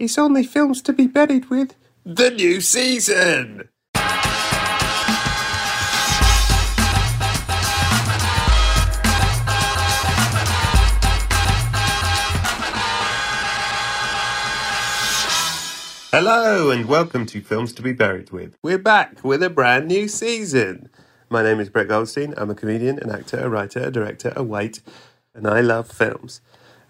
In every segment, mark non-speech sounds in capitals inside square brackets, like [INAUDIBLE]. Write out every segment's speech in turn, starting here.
it's only films to be buried with. The new season! Hello and welcome to Films to be Buried with. We're back with a brand new season. My name is Brett Goldstein. I'm a comedian, an actor, a writer, a director, a wait, and I love films.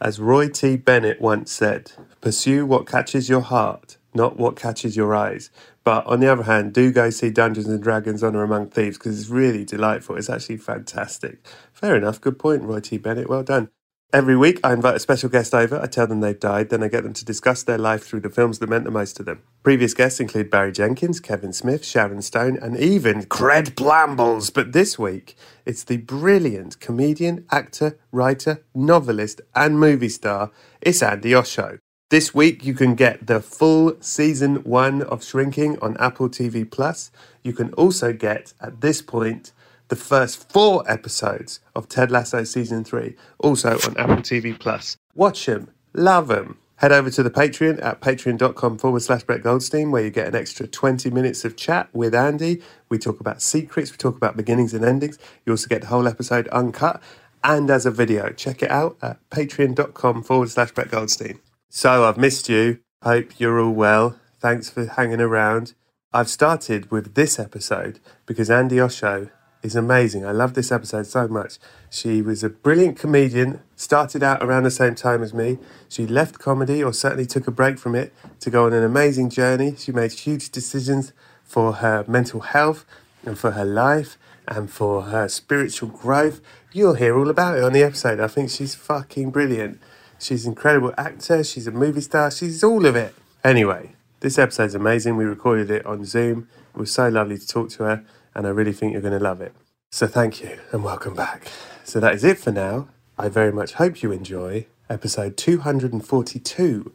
As Roy T. Bennett once said, pursue what catches your heart, not what catches your eyes. But on the other hand, do go see Dungeons and Dragons Honor Among Thieves because it's really delightful. It's actually fantastic. Fair enough. Good point, Roy T. Bennett. Well done. Every week, I invite a special guest over. I tell them they've died, then I get them to discuss their life through the films that meant the most to them. Previous guests include Barry Jenkins, Kevin Smith, Sharon Stone, and even Cred Blambles. But this week, it's the brilliant comedian, actor, writer, novelist, and movie star. It's Andi Osho. This week, you can get the full season one of Shrinking on Apple TV Plus. You can also get, at this point, the first four episodes of Ted Lasso season three, also on Apple TV Plus. Watch them, love them. Head over to the Patreon at patreon.com forward slash Brett Goldstein, where you get an extra 20 minutes of chat with Andi. We talk about secrets, we talk about beginnings and endings. You also get the whole episode uncut and as a video. Check it out at patreon.com forward slash Brett Goldstein. So I've missed you. Hope you're all well. Thanks for hanging around. I've started with this episode because Andi Osho is amazing. I love this episode so much. She was a brilliant comedian, started out around the same time as me. She left comedy, or certainly took a break from it, to go on an amazing journey. She made huge decisions for her mental health and for her life and for her spiritual growth. You'll hear all about it on the episode. I think she's fucking brilliant. She's an incredible actor, she's a movie star, she's all of it. Anyway, this episode's amazing. We recorded it on Zoom. It was so lovely to talk to her and I really think you're going to love it. So thank you and welcome back. So that is it for now. I very much hope you enjoy episode 242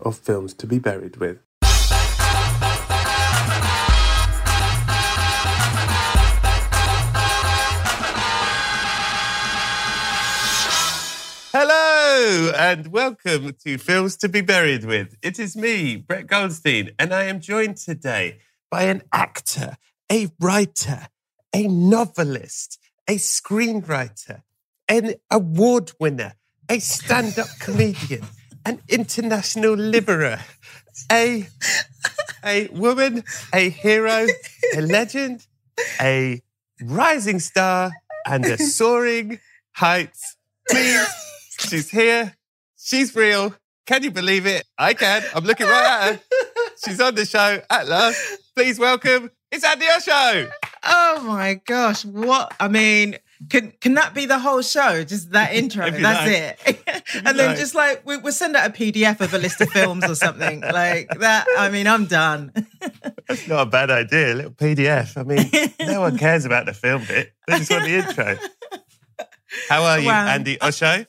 of Films to be Buried with. Hello and welcome to Films to be Buried with. It is me, Brett Goldstein, and I am joined today by an actor a writer, a novelist, a screenwriter, an award winner, a stand up [LAUGHS] comedian, an international liverer, a, a woman, a hero, a legend, a rising star, and a soaring heights. Please, she's here. She's real. Can you believe it? I can. I'm looking right at her. She's on the show at last. Please welcome it's Andi Osho. Oh my gosh. What? I mean, can can that be the whole show? Just that [LAUGHS] intro. That's like. it. [LAUGHS] and then like. just like we, will send out a PDF of a list of films or something [LAUGHS] like that. I mean, I'm done. That's not a bad idea. A little PDF. I mean, no one cares about the film bit. They just want the intro. How are you, wow. Andi Osho?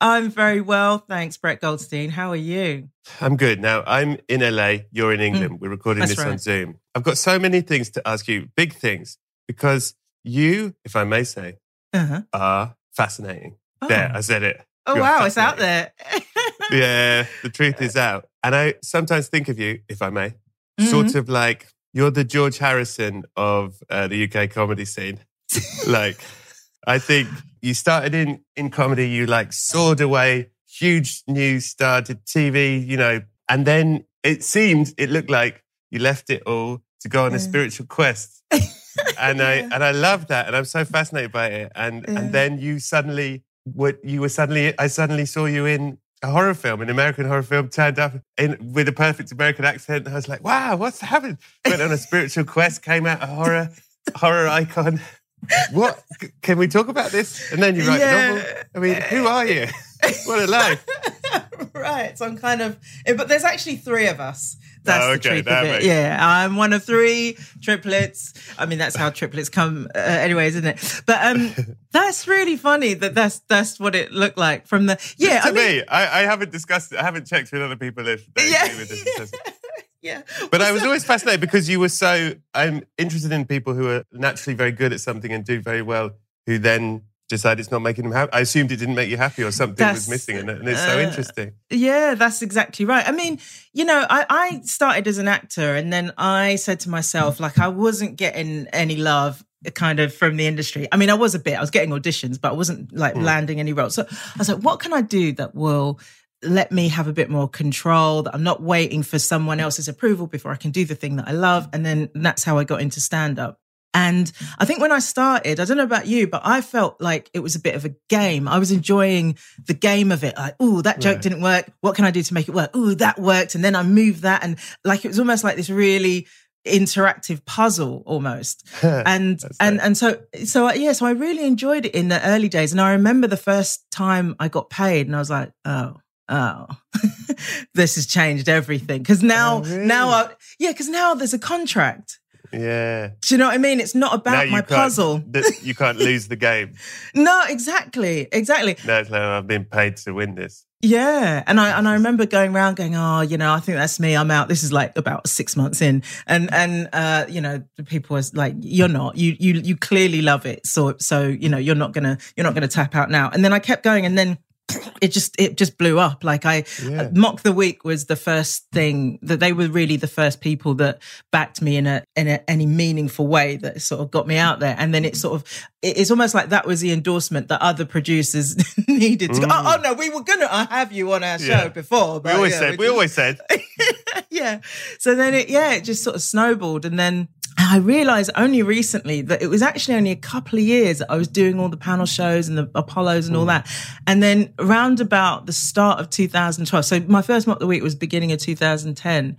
I'm very well, thanks, Brett Goldstein. How are you? I'm good. Now, I'm in LA, you're in mm. England. Mm, We're recording this right. on Zoom. I've got so many things to ask you, big things, because you, if I may say, uh-huh. are fascinating. Oh. There, I said it. Oh, You're wow, it's out there. [LAUGHS] yeah, the truth is out. And I sometimes think of you, if I may, mm-hmm. sort of like you're the George Harrison of uh, the UK comedy scene. like, I think you started in in comedy, you like soared away, huge news star, did TV, you know, and then it seemed, it looked like you left it all to go on a spiritual quest. [LAUGHS] and I and I love that, and I'm so fascinated by it. And Yeah. and then you suddenly, what you were suddenly, I suddenly saw you in a horror film, an American horror film, turned up in with a perfect American accent. I was like, wow, what's happened? Went on a spiritual quest, came out a horror horror icon. What can we talk about this? And then you write Yeah. a novel. I mean, who are you? [LAUGHS] what a life! right. So I'm kind of, eh, but there's actually three of us. That's Oh, the truth of it. makes- Yeah, I'm one of three triplets. I mean, that's how [LAUGHS] triplets come, uh, anyways, isn't it? But um, [LAUGHS] that's really funny that that's that's what it looked like from the. Yeah, to I mean, me, I, I haven't discussed it. I haven't checked with other people if they Yeah. agree with this. assessment. Yeah. But I was always fascinated because you were so. I'm interested in people who are naturally very good at something and do very well, who then decide it's not making them happy. I assumed it didn't make you happy or something was missing in it, and it's so uh, interesting. Yeah, that's exactly right. I mean, you know, I, I started as an actor and then I said to myself, like, I wasn't getting any love uh, kind of from the industry. I mean, I was a bit, I was getting auditions, but I wasn't like hmm. landing any roles. So I was like, what can I do that will let me have a bit more control that I'm not waiting for someone else's approval before I can do the thing that I love. And then that's how I got into stand up. And I think when I started, I don't know about you, but I felt like it was a bit of a game. I was enjoying the game of it. Like, oh, that joke Right. didn't work. What can I do to make it work? Oh, that worked. And then I moved that. And like, it was almost like this really interactive puzzle almost. [LAUGHS] And, and, and so, so uh, yeah, so I really enjoyed it in the early days. And I remember the first time I got paid and I was like, oh, oh, [LAUGHS] this has changed everything. Cause now, Oh, really? now, I, yeah, cause now there's a contract. Yeah. Do you know what I mean? It's not about my puzzle. [LAUGHS] that you can't lose the game. [LAUGHS] No, exactly, exactly. No, it's like I've been paid to win this. Yeah, and I and I remember going around going, oh, you know, I think that's me. I'm out. This is like about six months in, and and uh, you know, the people was like, you're not. You you you clearly love it. So so you know, you're not gonna you're not gonna tap out now. And then I kept going, and then it just it just blew up. Like I Yeah. Mock the Week was the first thing that they were really the first people that backed me in a in a, any meaningful way that sort of got me out there. And then it sort of it's almost like that was the endorsement that other producers [LAUGHS] needed to go. Oh, oh no, we were gonna uh, have you on our show Yeah. before. We always yeah, said. We just- always said. [LAUGHS] yeah. So then it, yeah, it just sort of snowballed. And then I realized only recently that it was actually only a couple of years that I was doing all the panel shows and the Apollos and all hmm. that. And then around about the start of 2012, so my first mock the week was beginning of 2010.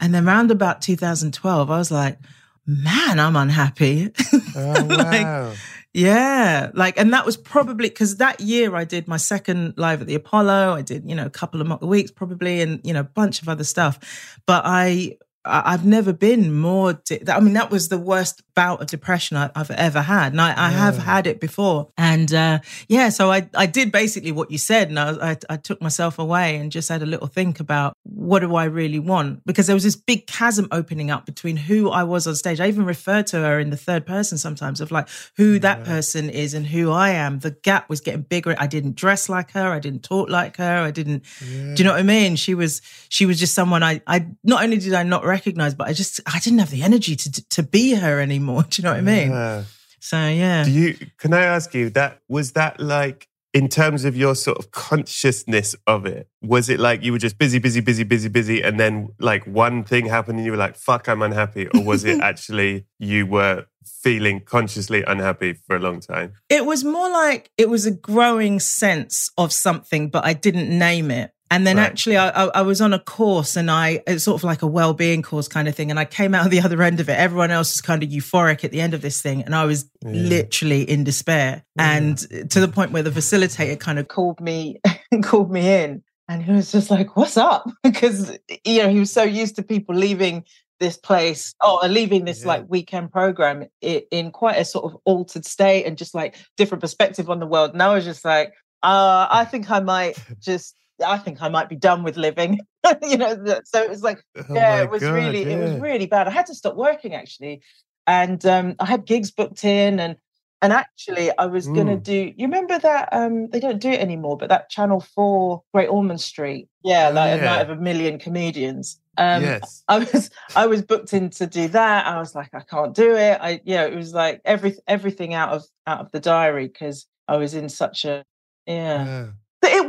And then round about 2012, I was like, man, I'm unhappy. [LAUGHS] Oh Like, wow. yeah, like, and that was probably because that year I did my second live at the Apollo. I did, you know, a couple of mock the weeks probably, and you know, a bunch of other stuff. But I- I've never been more. I mean, that was the worst bout of depression I, I've ever had, and I, I have had it before. And uh, yeah, so I, I did basically what you said, and I, I, I took myself away and just had a little think about what do I really want because there was this big chasm opening up between who I was on stage. I even refer to her in the third person sometimes of like who that person is and who I am. The gap was getting bigger. I didn't dress like her. I didn't talk like her. I didn't. Do you know what I mean? She was she was just someone I I not only did I not recognize, but I just I didn't have the energy to to be her anymore. [LAUGHS] Do you know what I mean? Yeah. So yeah. Do you? Can I ask you that? Was that like in terms of your sort of consciousness of it? Was it like you were just busy, busy, busy, busy, busy, and then like one thing happened and you were like, "Fuck, I'm unhappy," or was it [LAUGHS] actually you were feeling consciously unhappy for a long time? It was more like it was a growing sense of something, but I didn't name it. And then Right. actually, I, I, was on a course and I, it's sort of like a well-being course kind of thing. And I came out of the other end of it. Everyone else was kind of euphoric at the end of this thing. And I was literally in despair. And to the point where the facilitator kind of called me, [LAUGHS] called me in and he was just like, what's up? [LAUGHS] Because, you know, he was so used to people leaving this place or leaving this Yeah. like weekend program in quite a sort of altered state and just like different perspective on the world. And I was just like, uh, I think I might [LAUGHS] just, I think I might be done with living. [LAUGHS] you know, so it was like, Oh yeah, it was God, really, it was really bad. I had to stop working actually, and um, I had gigs booked in, and and actually I was gonna Mm. do. You remember that? Um, they don't do it anymore, but that Channel Four Great Ormond Street, yeah, Oh, like a night of a million comedians. Um, yes. I was I was booked in to do that. I was like, I can't do it. I yeah, it was like every everything out of out of the diary because I was in such a yeah.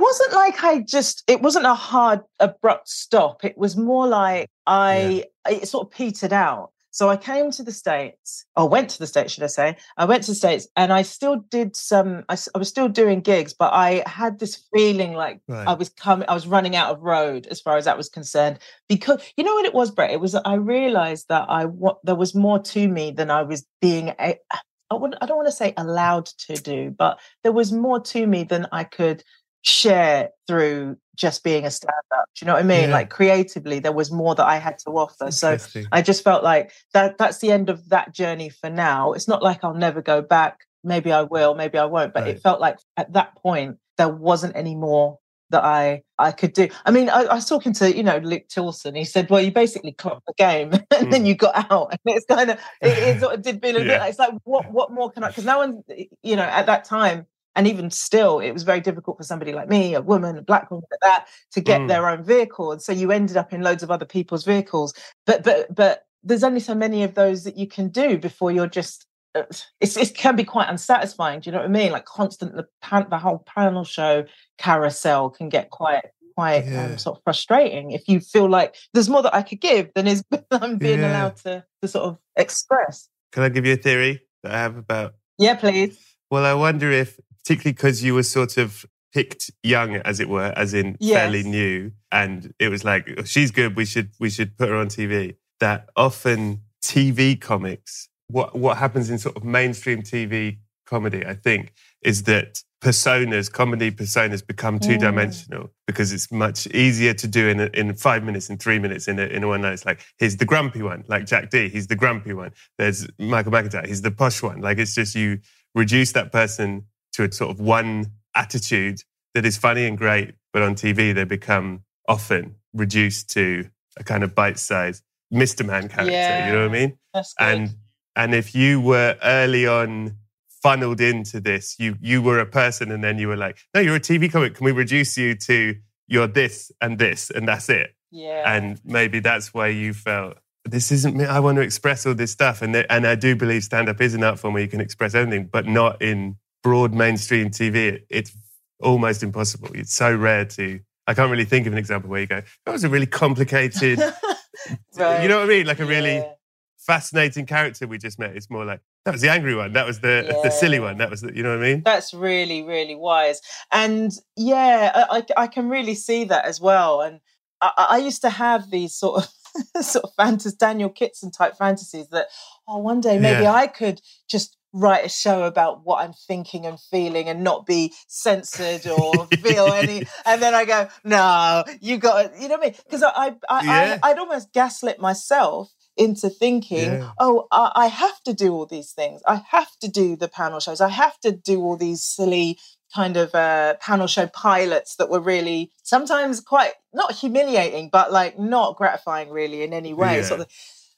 Yeah. But it wasn't like I just, it wasn't a hard, abrupt stop. It was more like I, yeah. it sort of petered out. So I came to the States, or went to the States, should I say? I went to the States and I still did some, I, I was still doing gigs, but I had this feeling like right. I was coming, I was running out of road as far as that was concerned. Because you know what it was, Brett? It was, I realized that I, what, there was more to me than I was being, a, I, would, I don't want to say allowed to do, but there was more to me than I could share through just being a stand up. Do you know what I mean? Yeah. Like creatively, there was more that I had to offer. So I just felt like that that's the end of that journey for now. It's not like I'll never go back. Maybe I will, maybe I won't. But right. it felt like at that point there wasn't any more that I I could do. I mean, I, I, was talking to you know Luke Toulson. He said, "Well, you basically clocked the game, [LAUGHS] and mm. then you got out." And it's kind of it, it [LAUGHS] sort of did feel a yeah. bit. Like, it's like what what more can I? Because no one, you know, at that time and even still it was very difficult for somebody like me a woman a black woman like that to get mm. their own vehicle and so you ended up in loads of other people's vehicles but but but there's only so many of those that you can do before you're just uh, it's, it can be quite unsatisfying do you know what i mean like constant the pan, the whole panel show carousel can get quite quite um, yeah. um, sort of frustrating if you feel like there's more that i could give than is [LAUGHS] i'm being yeah. allowed to to sort of express can i give you a theory that i have about yeah please well i wonder if particularly because you were sort of picked young, as it were, as in yes. fairly new, and it was like oh, she's good. We should we should put her on TV. That often TV comics, what what happens in sort of mainstream TV comedy, I think, is that personas, comedy personas, become two dimensional mm. because it's much easier to do in a, in five minutes, in three minutes, in a, in a one night. It's like here's the grumpy one, like Jack Dee. He's the grumpy one. There's Michael McIntyre. He's the posh one. Like it's just you reduce that person to a sort of one attitude that is funny and great, but on TV they become often reduced to a kind of bite-sized Mr. Man character. Yeah, you know what I mean? And and if you were early on funneled into this, you you were a person, and then you were like, no, you're a TV comic. Can we reduce you to you're this and this and that's it? Yeah. And maybe that's why you felt this isn't me. I want to express all this stuff, and and I do believe stand up is an art form where you can express anything, but not in broad mainstream TV, it's almost impossible. It's so rare to. I can't really think of an example where you go, that was a really complicated. [LAUGHS] right. You know what I mean? Like a really yeah. fascinating character we just met. It's more like that was the angry one. That was the yeah. the silly one. That was the, you know what I mean? That's really really wise. And yeah, I I can really see that as well. And I, I used to have these sort of [LAUGHS] sort of fantasy Daniel Kitson type fantasies that oh one day maybe yeah. I could just write a show about what I'm thinking and feeling and not be censored or feel any. [LAUGHS] And then I go, no, you got you know what I mean? Because I, I, yeah. I, would almost gaslit myself into thinking, yeah. oh, I, I have to do all these things. I have to do the panel shows. I have to do all these silly kind of uh, panel show pilots that were really sometimes quite not humiliating, but like not gratifying really in any way. Yeah. Sort of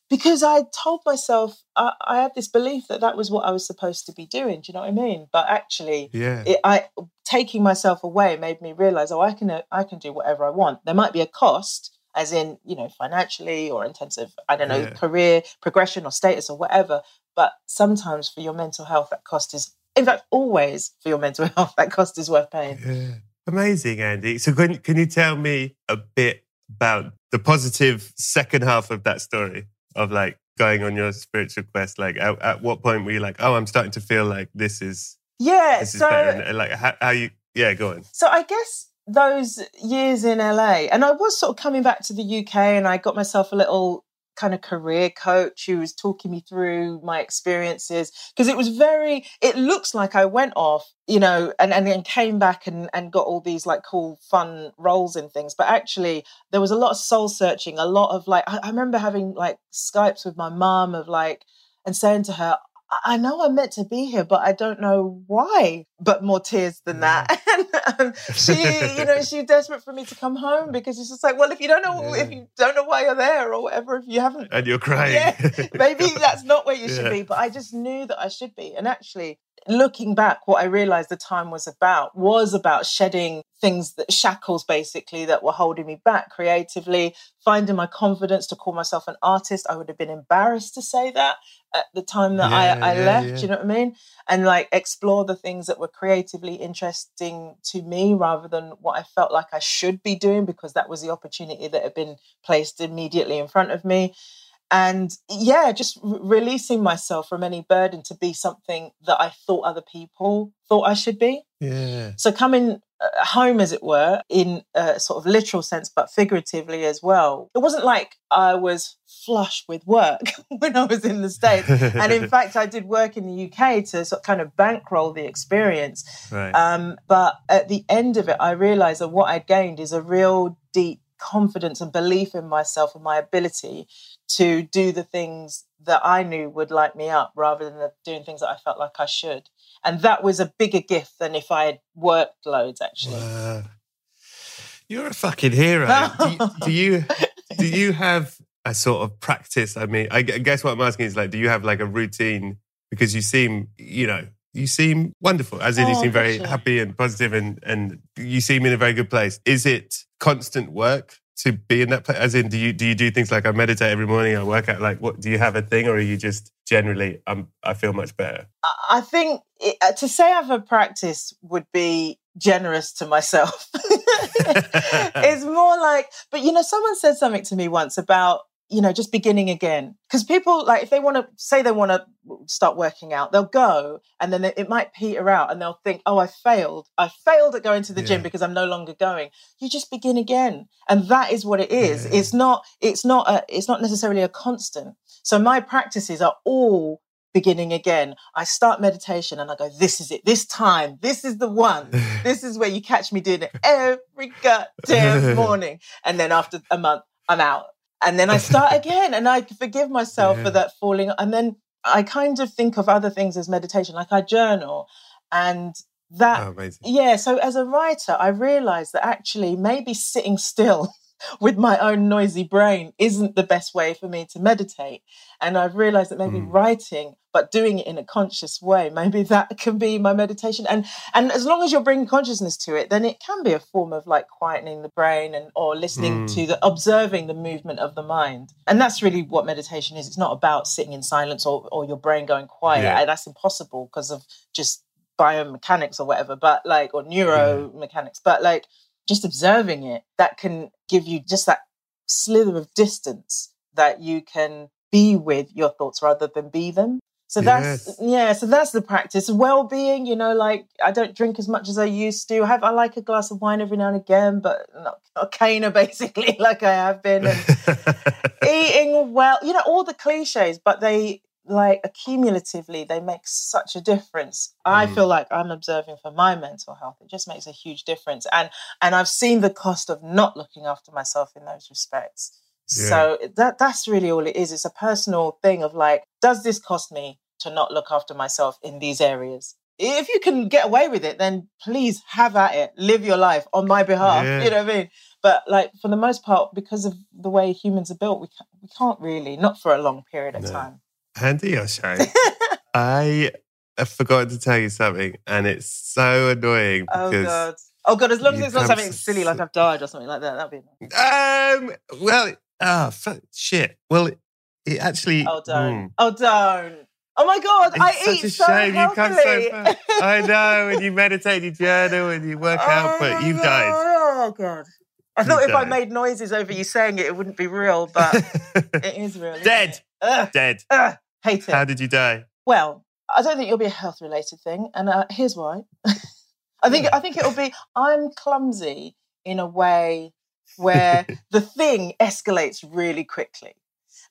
because I told myself I, I, had this belief that that was what I was supposed to be doing. Do you know what I mean? But actually, yeah, it, I taking myself away made me realize, oh, I can uh, I can do whatever I want. There might be a cost, as in you know financially or in terms of I don't know yeah. career progression or status or whatever. But sometimes for your mental health, that cost is, in fact, always for your mental [LAUGHS] health, that cost is worth paying. Yeah. Amazing, Andi. So can can you tell me a bit about the positive second half of that story? Of like going on your spiritual quest? Like, at, at what point were you like, oh, I'm starting to feel like this is yeah, this is so, better? And, like, how, how you? Yeah, go on. So I guess those years in LA, and I was sort of coming back to the UK, and I got myself a little kind of career coach who was talking me through my experiences because it was very it looks like i went off you know and, and then came back and, and got all these like cool fun roles and things. But actually there was a lot of soul searching a lot of like i, I remember having like skypes with my mom of like and saying to her I know I'm meant to be here, but I don't know why. But more tears than that. [LAUGHS] and um, she, you know, she's [LAUGHS] desperate for me to come home because it's just like, well, if you don't know, yeah. if you don't know why you're there or whatever, if you haven't, and you're crying, yeah, maybe [LAUGHS] that's not where you should be. But I just knew that I should be. And actually, looking back, what I realized the time was about was about shedding things that shackles basically that were holding me back creatively, finding my confidence to call myself an artist. I would have been embarrassed to say that at the time that yeah, I, I yeah, left, yeah. you know what I mean? And like explore the things that were creatively interesting to me rather than what I felt like I should be doing because that was the opportunity that had been placed immediately in front of me and yeah just r- releasing myself from any burden to be something that i thought other people thought i should be. Yeah. So coming uh, home as it were in a sort of literal sense but figuratively as well it wasn't like i was flush with work [LAUGHS] when i was in the states. And in [LAUGHS] fact i did work in the uk to sort of kind of bankroll the experience. Right. um, but at the end of it i realized that what i'd gained is a real deep confidence and belief in myself and my ability to do the things that I knew would light me up rather than doing things that I felt like I should. And that was a bigger gift than if I had worked loads, actually. Uh, you're a fucking hero. do, you, do, you [LAUGHS] do you have a sort of practice? I mean, I guess what I'm asking is like, do you have like a routine? Because you seem, you know, you seem wonderful. As in, oh, you seem very happy and positive, and and you seem in a very good place. Is it constant work? to be in that place? As in, do you do you do things like I meditate every morning, I work out? Like, what do you have a thing, or are you just generally? Um, I feel much better. I think it, uh, to say I have a practice would be generous to myself. [LAUGHS] [LAUGHS] it's more like, but you know, someone said something to me once about you know, just beginning again. Because people, like, if they want to say they want to start working out, they'll go and then it might peter out and they'll think, oh, I failed. I failed at going to the yeah. gym because I'm no longer going. You just begin again. And that is what it is. Yeah. It's not, it's not, a, it's not necessarily a constant. So my practices are all beginning again. I start meditation and I go, this is it. This time, this is the one. [LAUGHS] this is where you catch me doing it every goddamn [LAUGHS] morning. And then after a month, I'm out and then I start [LAUGHS] again and I forgive myself yeah. for that falling. And then I kind of think of other things as meditation, like I journal and that, oh, yeah. So as a writer, I realized that actually maybe sitting still [LAUGHS] with my own noisy brain isn't the best way for me to meditate. And I've realized that maybe mm. writing, but doing it in a conscious way, maybe that can be my meditation. And and as long as you're bringing consciousness to it, then it can be a form of like quietening the brain and or listening mm. to the observing the movement of the mind. And that's really what meditation is. It's not about sitting in silence or, or your brain going quiet. Yeah. That's impossible because of just biomechanics or whatever, but like or neuromechanics. But like just observing it, that can give you just that slither of distance that you can be with your thoughts rather than be them. So that's yes. yeah. So that's the practice. Well-being, you know, like I don't drink as much as I used to. I have I like a glass of wine every now and again, but not a caner [LAUGHS] basically, like I have been. [LAUGHS] eating well, you know, all the cliches, but they like accumulatively they make such a difference i mm. feel like i'm observing for my mental health it just makes a huge difference and and i've seen the cost of not looking after myself in those respects yeah. so that that's really all it is it's a personal thing of like does this cost me to not look after myself in these areas if you can get away with it then please have at it live your life on my behalf [LAUGHS] yeah. you know what i mean but like for the most part because of the way humans are built we can't, we can't really not for a long period of no. time Andi Osho, [LAUGHS] I have forgotten to tell you something, and it's so annoying oh, because. Oh God. Oh God! As long as it's not something silly like I've died or something like that, that'd be. Um. Well. Ah. Oh, shit. Well, it, it actually. Oh don't. Mm. Oh don't. Oh my god! It's I such eat a so shame healthily. you come so far. I know, and you meditate, you journal, and you work oh out, but you've god. died. Oh god! I thought you if. I made noises over you saying it, it wouldn't be real, but [LAUGHS] it is real. Dead. Ugh. Dead. Ugh. Hate it. How did you die? Well, I don't think it'll be a health related thing, and uh, here's why. [LAUGHS] I think I think it'll be I'm clumsy in a way where [LAUGHS] the thing escalates really quickly.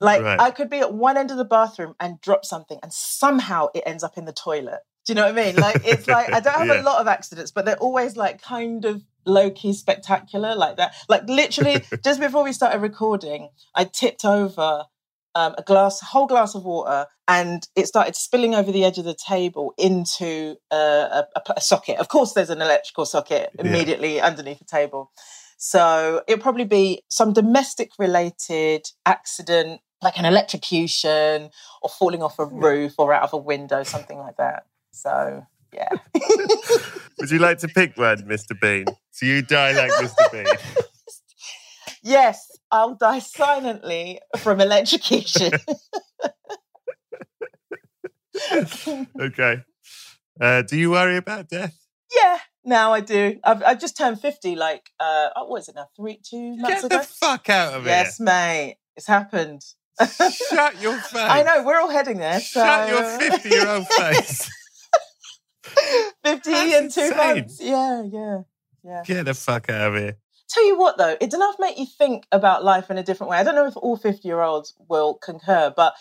Like right. I could be at one end of the bathroom and drop something, and somehow it ends up in the toilet. Do you know what I mean? Like it's like I don't [LAUGHS] have yeah. a lot of accidents, but they're always like kind of low key spectacular like that. Like literally, [LAUGHS] just before we started recording, I tipped over um, a glass, a whole glass of water, and it started spilling over the edge of the table into a, a, a socket. Of course, there's an electrical socket immediately yeah. underneath the table. So it'll probably be some domestic related accident, like an electrocution or falling off a roof or out of a window, something like that. So yeah. [LAUGHS] Would you like to pick one, Mr. Bean? So you die like Mr. Bean. [LAUGHS] yes, I'll die silently from electrocution. [LAUGHS] okay. Uh, do you worry about death? yeah, now I do. I've, I've just turned 50, like, uh, oh, what is it now? Three, two months Get ago? the fuck out of yes, mate. It's happened. Shut your face. [LAUGHS] I know, we're all heading there. So... Shut your 50 year old [LAUGHS] face. 50 That's in two insane. months. Yeah, yeah, yeah. Get the fuck out of here. Tell you what, though, it does enough make you think about life in a different way. I don't know if all 50 year olds will concur, but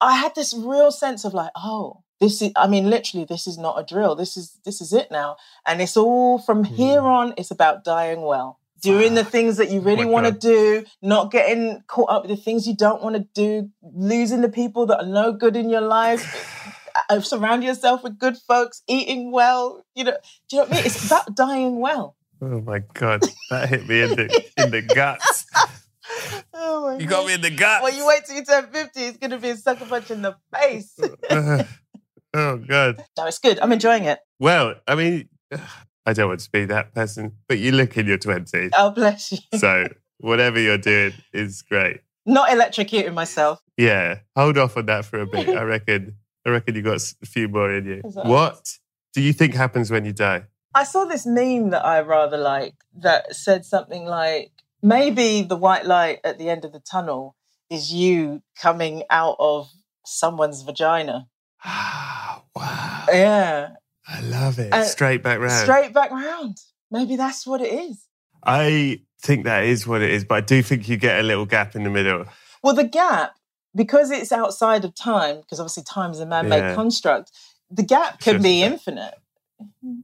I had this real sense of like, oh, this is, I mean, literally, this is not a drill. This is, this is it now. And it's all from here hmm. on, it's about dying well. Doing the things that you really want to do, not getting caught up with the things you don't want to do, losing the people that are no good in your life, [SIGHS] uh, surround yourself with good folks, eating well. You know, do you know what I mean? It's about dying well. Oh my God. That hit me in the, in the guts. [LAUGHS] Oh my You got me in the guts. Well, you wait till you turn 50, it's going to be a sucker punch in the face. [LAUGHS] oh God. [LAUGHS] no, it's good. I'm enjoying it. Well, I mean, I don't want to be that person, but you look in your 20s. Oh, bless you. So whatever you're doing is great. Not electrocuting myself. Yeah, hold off on that for a bit. I [LAUGHS] reckon. I reckon you got a few more in you. What do you think happens when you die? I saw this meme that I rather like that said something like maybe the white light at the end of the tunnel is you coming out of someone's vagina. [SIGHS] Wow! Yeah. I love it. Uh, Straight back round. Straight back round. Maybe that's what it is. I think that is what it is, but I do think you get a little gap in the middle. Well, the gap, because it's outside of time, because obviously time is a man made Yeah. construct, the gap can be infinite.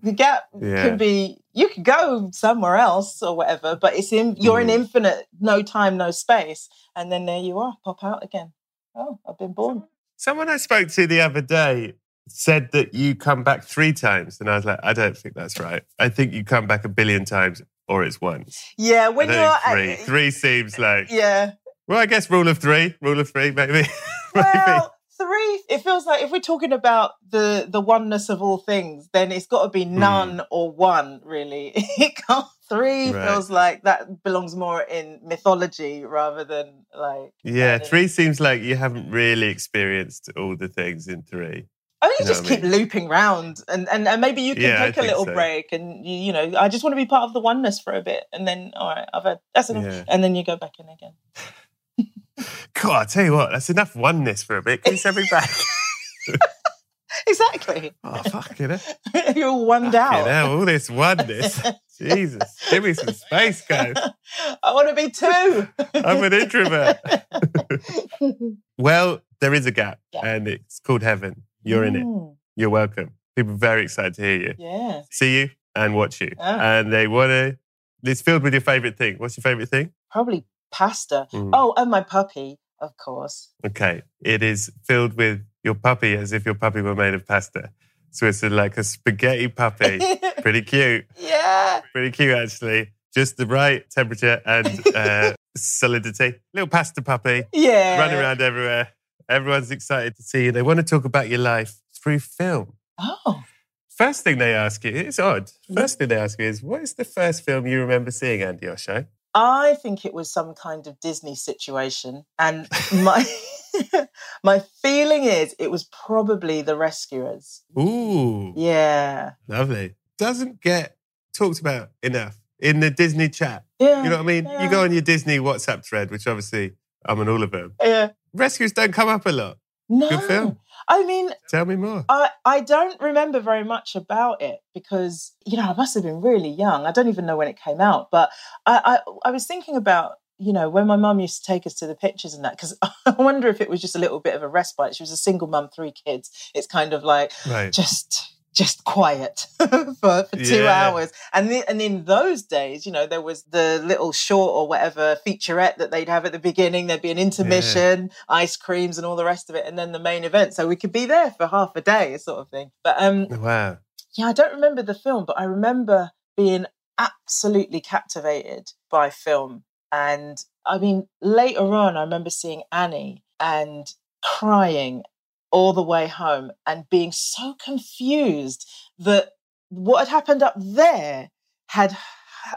The gap Yeah. can be, you could go somewhere else or whatever, but it's in, you're in Mm. infinite, no time, no space. And then there you are, pop out again. Oh, I've been born. Someone I spoke to the other day said that you come back three times, and I was like, I don't think that's right. I think you come back a billion times, or it's once. Yeah, when you're don't think at- three. Three seems like Yeah. well, I guess rule of three. Rule of three, maybe. [LAUGHS] maybe. Well, three. It feels like if we're talking about the the oneness of all things, then it's got to be hmm. none or one. Really, [LAUGHS] it can't. Three Right. feels like that belongs more in mythology rather than like. Yeah, three seems like you haven't really experienced all the things in three. I think you you know just what I keep looping round, and, and and maybe you can Yeah, take a little so. break, and you, you know, I just want to be part of the oneness for a bit, and then all right, I've had that's enough, Yeah. and then you go back in again. [LAUGHS] God, I tell you what, that's enough oneness for a bit. Can you send me back? [LAUGHS] Exactly, [LAUGHS] oh, fuck it. you're all oneed out. all this oneness. Jesus, give me some space, guys. I want to be two. I'm an introvert. well, there is a gap, Yeah. and it's called heaven. You're in it. Mm, You're welcome. People are very excited to hear you, Yeah. see you, and watch you. Ah. And they want to. It's filled with your favorite thing. What's your favorite thing? Probably pasta. Mm. Oh, and my puppy, of course. Okay, it is filled with your puppy as if your puppy were made of pasta. So it's like a spaghetti puppy. [LAUGHS] Pretty cute. yeah. Pretty cute, actually. Just the right temperature and uh, [LAUGHS] solidity. Little pasta puppy. Yeah. Run around everywhere. Everyone's excited to see you. They want to talk about your life through film. Oh. First thing they ask you, it's odd. Mm-hmm. First thing they ask you is, what is the first film you remember seeing, Andi Osho? I think it was some kind of Disney situation. And my [LAUGHS] my feeling is it was probably the rescuers. Ooh, Yeah. lovely. Doesn't get talked about enough in the Disney chat. Yeah. You know what I mean? Yeah. You go on your Disney WhatsApp thread, which obviously I'm on all of them. Yeah. Rescues don't come up a lot. No. Good film. I mean, Tell me more. I, I don't remember very much about it because, you know, I must have been really young. I don't even know when it came out. But I, I, I was thinking about, you know, when my mum used to take us to the pictures and that, because [LAUGHS] I wonder if it was just a little bit of a respite. She was a single mum, three kids. It's kind of like Right. just just quiet [LAUGHS] for, for two Yeah. hours. And, the, and in those days, you know, there was the little short or whatever featurette that they'd have at the beginning. There'd be an intermission, ice creams and all the rest of it. And then the main event. So we could be there for half a day sort of thing. But um, Wow. yeah, I don't remember the film, but I remember being absolutely captivated by film. And I mean, later on, I remember seeing Annie and crying all the way home and being so confused that what had happened up there had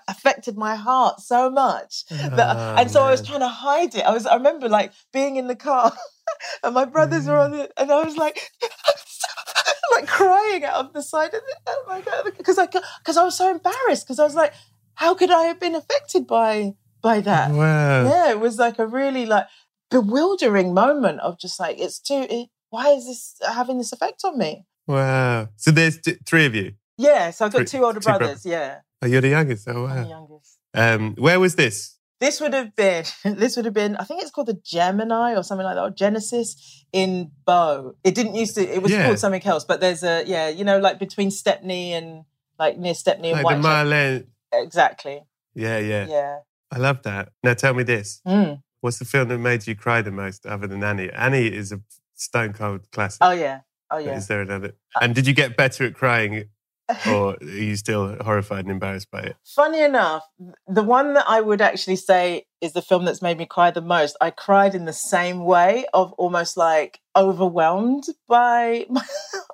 affected my heart so much that, Oh, and so I was trying to hide it. I was I remember like being in the car [LAUGHS] and my brothers were Mm. on it and I was like [LAUGHS] like crying out of the side of the oh my god because I because I was so embarrassed because I was like how could I have been affected by by that? Wow. yeah, it was like a really like bewildering moment of just like it's too. It, why is this having this effect on me? Wow. So there's t- three of you. Yeah, so I've got Three- two older two brothers. brothers. Yeah, Oh, you're the youngest. Oh, I'm the youngest. Um, where was this? This would have been. [LAUGHS] This would have been. I think it's called the Gemini or something like that, or Genesis in Bow. It didn't used to. It was Yeah. called something else, but there's a yeah, you know, like between Stepney and like near Stepney and Like the Whitechapel. Marlene. Exactly. Yeah, yeah, Yeah. I love that. Now tell me this. Mm. What's the film that made you cry the most other than Annie? Annie is a stone cold classic. Oh yeah. Oh yeah. Is there another? Uh, And did you get better at crying [LAUGHS] or are you still horrified and embarrassed by it? Funny enough, the one that I would actually say is the film that's made me cry the most. I cried in the same way of almost like overwhelmed by [LAUGHS] my,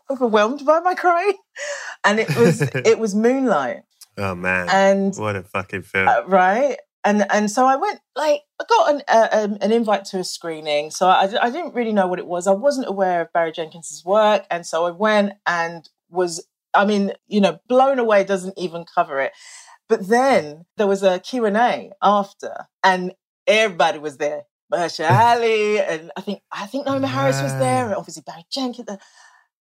overwhelmed by my crying, and it was it [LAUGHS] was Moonlight, Oh, man. and what a fucking film. uh, right. And and so I went like I got an uh, an invite to a screening. So I, I didn't really know what it was. I wasn't aware of Barry Jenkins's work, and so I went and was I mean you know blown away doesn't even cover it. But then there was a Q and A after, and everybody was there. Mahershala [LAUGHS] Ali, and I think I think Naomie Harris was there, and obviously Barry Jenkins.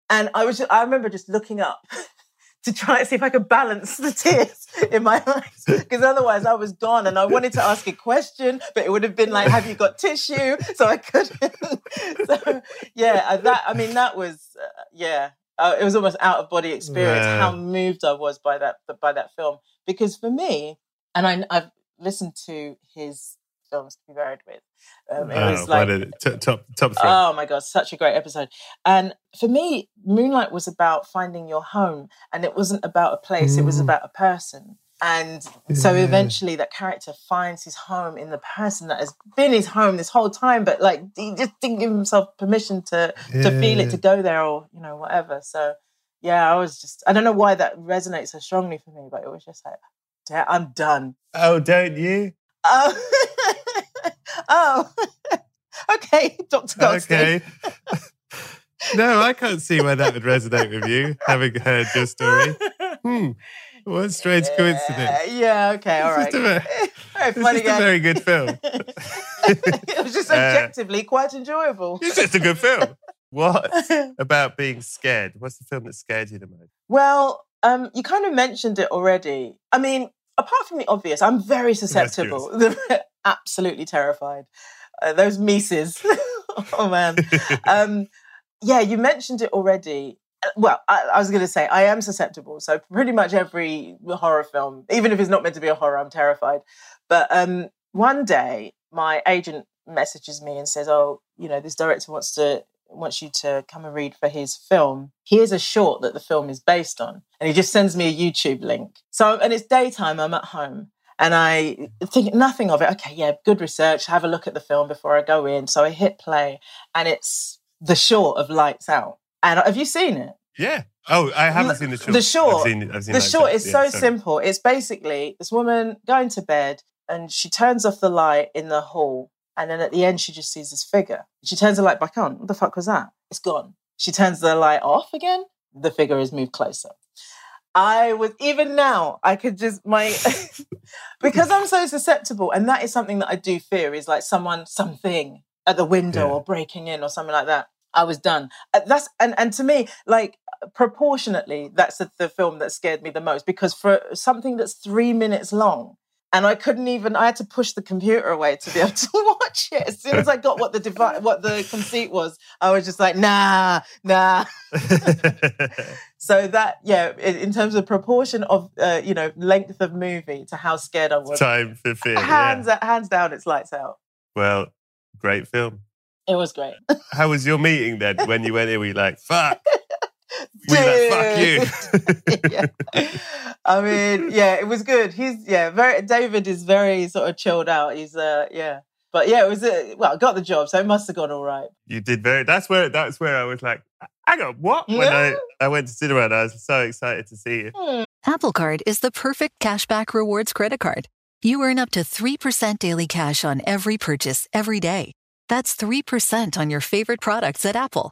And I was I remember just looking up [LAUGHS] to try and see if I could balance the tears in my eyes because otherwise I was gone and I wanted to ask a question, but it would have been like, "Have you got tissue?" So I couldn't. [LAUGHS] so yeah, that I mean that was uh, yeah, uh, it was almost out of body experience. Wow. How moved I was by that by that film because for me, and I, I've listened to his films to be buried with. Um, it Oh, was like what a t- top top three. Oh my god, such a great episode. And for me, Moonlight was about finding your home and it wasn't about a place, it was Mm. about a person. And so eventually that character finds his home in the person that has been his home this whole time, but like he just didn't give himself permission to to feel it, to go there or, you know, whatever. So yeah, I was just I don't know why that resonates so strongly for me, but it was just like, I'm done. Oh, don't you? [LAUGHS] Oh, oh. [LAUGHS] okay, Dr. Goldstein. Okay. [LAUGHS] no, I can't see why that would resonate with you, having heard your story. Hmm. What a strange [LAUGHS] coincidence. Yeah, yeah, okay, all right. It's just a very- Very It's funny just a guy. very good film. it was just Uh, objectively quite enjoyable. It's just a good film. What about being scared? What's the film that scared you the most? well, um, you kind of mentioned it already. I mean, apart from the obvious, I'm very susceptible. Absolutely terrified. Uh, those Mises. [LAUGHS] oh man. um, yeah, you mentioned it already. Uh, Well, I, I was going to say I am susceptible. So pretty much every horror film, even if it's not meant to be a horror, I'm terrified. But um, one day, my agent messages me and says, "Oh, you know, this director wants to wants you to come and read for his film. Here's a short that the film is based on." And he just sends me a YouTube link. So, and it's daytime. I'm at home. And I think nothing of it. Okay, yeah, good research. Have a look at the film before I go in. So I hit play, and it's the short of Lights Out. And have you seen it? Yeah. Oh, I haven't seen the short. the short- I've seen, I've seen the short is Yeah, so sorry. simple. It's basically this woman going to bed and she turns off the light in the hall. And then at the end, she just sees this figure. She turns the light back on. What the fuck was that? It's gone. She turns the light off again. The figure is moved closer. I was, even now, I could just, my, [LAUGHS] because I'm so susceptible. And that is something that I do fear is like someone, something at the window Yeah. or breaking in or something like that. I was done. Uh, That's, and, and to me, like, proportionately, that's the, the film that scared me the most because for something that's three minutes long, and I couldn't even. I had to push the computer away to be able to [LAUGHS] watch it. As soon as I got what the devi- [LAUGHS] what the conceit was, I was just like, nah, nah. [LAUGHS] So that, yeah, in, terms of proportion of, uh, you know, length of movie to how scared I was, Time for fear. hands Yeah. hands down, it's lights out. Well, great film. It was great. How was your meeting then when you went in? Were you like, fuck? We like, fuck you. yeah. [LAUGHS] [LAUGHS] I mean, yeah, it was good. He's yeah, very David is very sort of chilled out. He's uh yeah. But yeah, it was a, well, I got the job, so it must have gone all right. You did very. That's where. That's where I was like, I got what? When I I went to cinema, and I was so excited to see you. Hmm. Apple Card is the perfect cashback rewards credit card. You earn up to 3% daily cash on every purchase every day. That's 3% on your favorite products at Apple,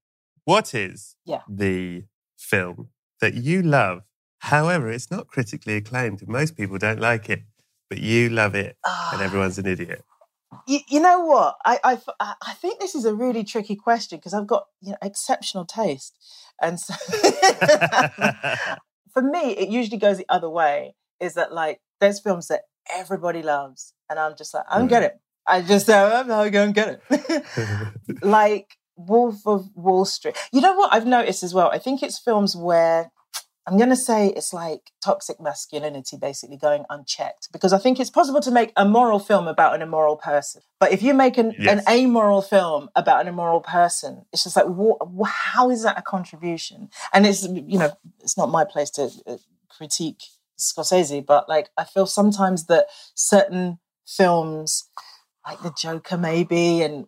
what is Yeah. the film that you love? However, it's not critically acclaimed. Most people don't like it, but you love it, and everyone's an idiot. You, you know what? I, I, I, think this is a really tricky question because I've got you know exceptional taste, and so [LAUGHS] for me, it usually goes the other way. Is that like there's films that everybody loves, and I'm just like I don't get it. I just uh, I'm not going to get it. [LAUGHS] [LAUGHS] like Wolf of Wall Street. You know what I've noticed as well? I think it's films where I'm going to say it's like toxic masculinity basically going unchecked because I think it's possible to make a moral film about an immoral person. But if you make an, an amoral film about an immoral person, it's just like, wha- wha- how is that a contribution? And it's, you know, it's not my place to uh, critique Scorsese, but like, I feel sometimes that certain films, like the Joker, maybe, and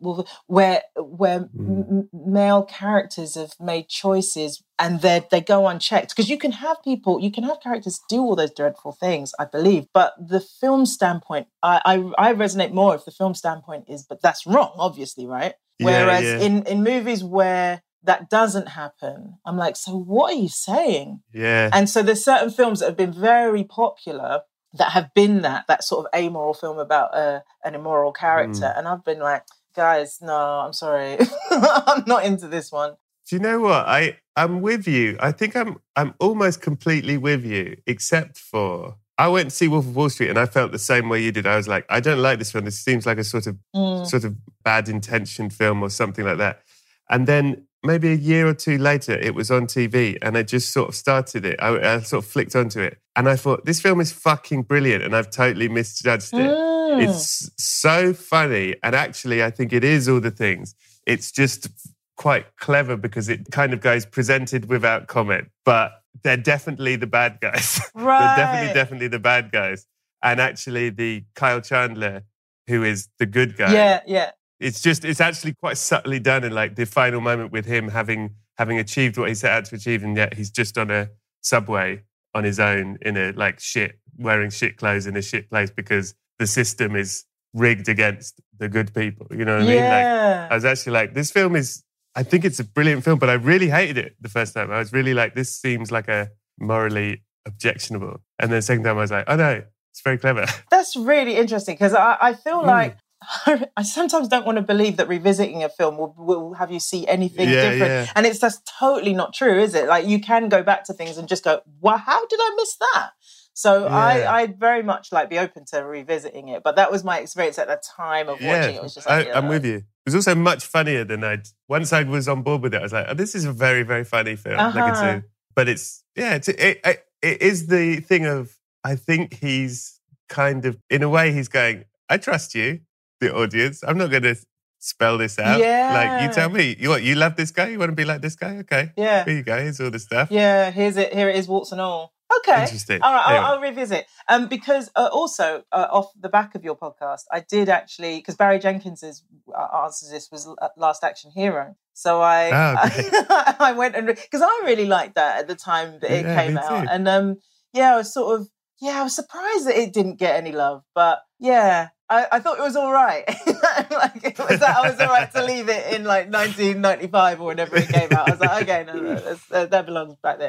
where where m- mm. m- male characters have made choices and they they go unchecked because you can have people, you can have characters do all those dreadful things, I believe, but the film standpoint, I I, I resonate more if the film standpoint is, but that's wrong, obviously, right? Yeah, Whereas yeah. in in movies where that doesn't happen, I'm like, so what are you saying? yeah. And so there's certain films that have been very popular that have been that that sort of amoral film about uh, an immoral character, Mm. and I've been like, guys, no, I'm sorry, [LAUGHS] I'm not into this one. Do you know what? I I'm with you. I think I'm I'm almost completely with you, except for I went to see Wolf of Wall Street and I felt the same way you did. I was like, I don't like this film. This seems like a sort of Mm. sort of bad intentioned film or something like that. And then maybe a year or two later, it was on TV, and I just sort of started it. I, I sort of flicked onto it, and I thought this film is fucking brilliant, and I've totally misjudged it. Mm. It's so funny. And actually, I think it is all the things. It's just quite clever because it kind of goes presented without comment, but they're definitely the bad guys. [LAUGHS] they're definitely, definitely the bad guys. And actually, the Kyle Chandler, who is the good guy, yeah, yeah, it's just, it's actually quite subtly done in like the final moment with him having having achieved what he set out to achieve, and yet he's just on a subway on his own in a like shit, wearing shit clothes in a shit place because the system is rigged against the good people. You know what I mean? Like, yeah. I was actually like, this film is, I think it's a brilliant film, but I really hated it the first time. I was really like, this seems like a morally objectionable. And then the second time I was like, oh no, it's very clever. That's really interesting because I, I feel Mm. like [LAUGHS] I sometimes don't want to believe that revisiting a film will, will have you see anything Yeah, different. yeah. And it's just totally not true, is it? Like you can go back to things and just go, well, how did I miss that? So Yeah. I, I'd very much like be open to revisiting it. But that was my experience at the time of watching it. It was just like, I, I'm with you. It was also much funnier than I'd, once I was on board with it, I was like, oh, this is a very, very funny film. Like it's Uh-huh. a, but it's, yeah, it's, it, it, it is the thing of, I think he's kind of, in a way, he's going, I trust you, the audience. I'm not going to spell this out. Yeah. Like, you tell me, you what, you love this guy? You want to be like this guy? Okay. Yeah. Here you go. Here's all the stuff. Yeah, here's it. Here it is, warts and all. Okay. Interesting. All right, Anyway. I'll, I'll revisit. Um, because uh, also uh, off the back of your podcast, I did actually because Barry Jenkins's uh, answer to this was uh, Last Action Hero. So I Oh, [LAUGHS] okay. I, went and because I really liked that at the time that it Yeah, came out, and um, yeah, I was sort of yeah, I was surprised that it didn't get any love, but yeah. I, I thought it was all right. [LAUGHS] like it was that I was all right to leave it in like 1995 or whenever it came out. I was like, okay, no, no, uh, that belongs back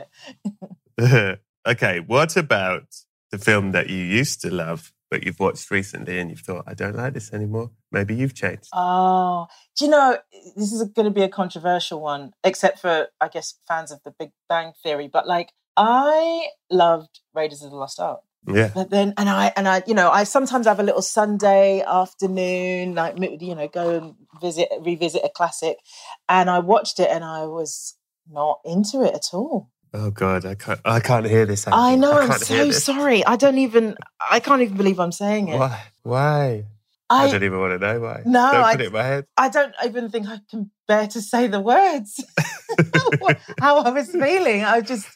there. [LAUGHS] okay, what about the film that you used to love but you've watched recently and you've thought, I don't like this anymore? Maybe you've changed. Oh, do you know, this is going to be a controversial one, except for, I guess, fans of the Big Bang Theory. But like, I loved Raiders of the Lost Ark. Yeah. But then, and I, and I, you know, I sometimes have a little Sunday afternoon, like, you know, go and visit, revisit a classic. And I watched it and I was not into it at all. Oh God, I can't. I can't hear this. Andi. I know. I am so sorry. I don't even. I can't even believe I'm saying it. Why? Why? I, I don't even want to know why. No, don't I, it in my head. I don't even think I can bear to say the words. [LAUGHS] How I was feeling. I just.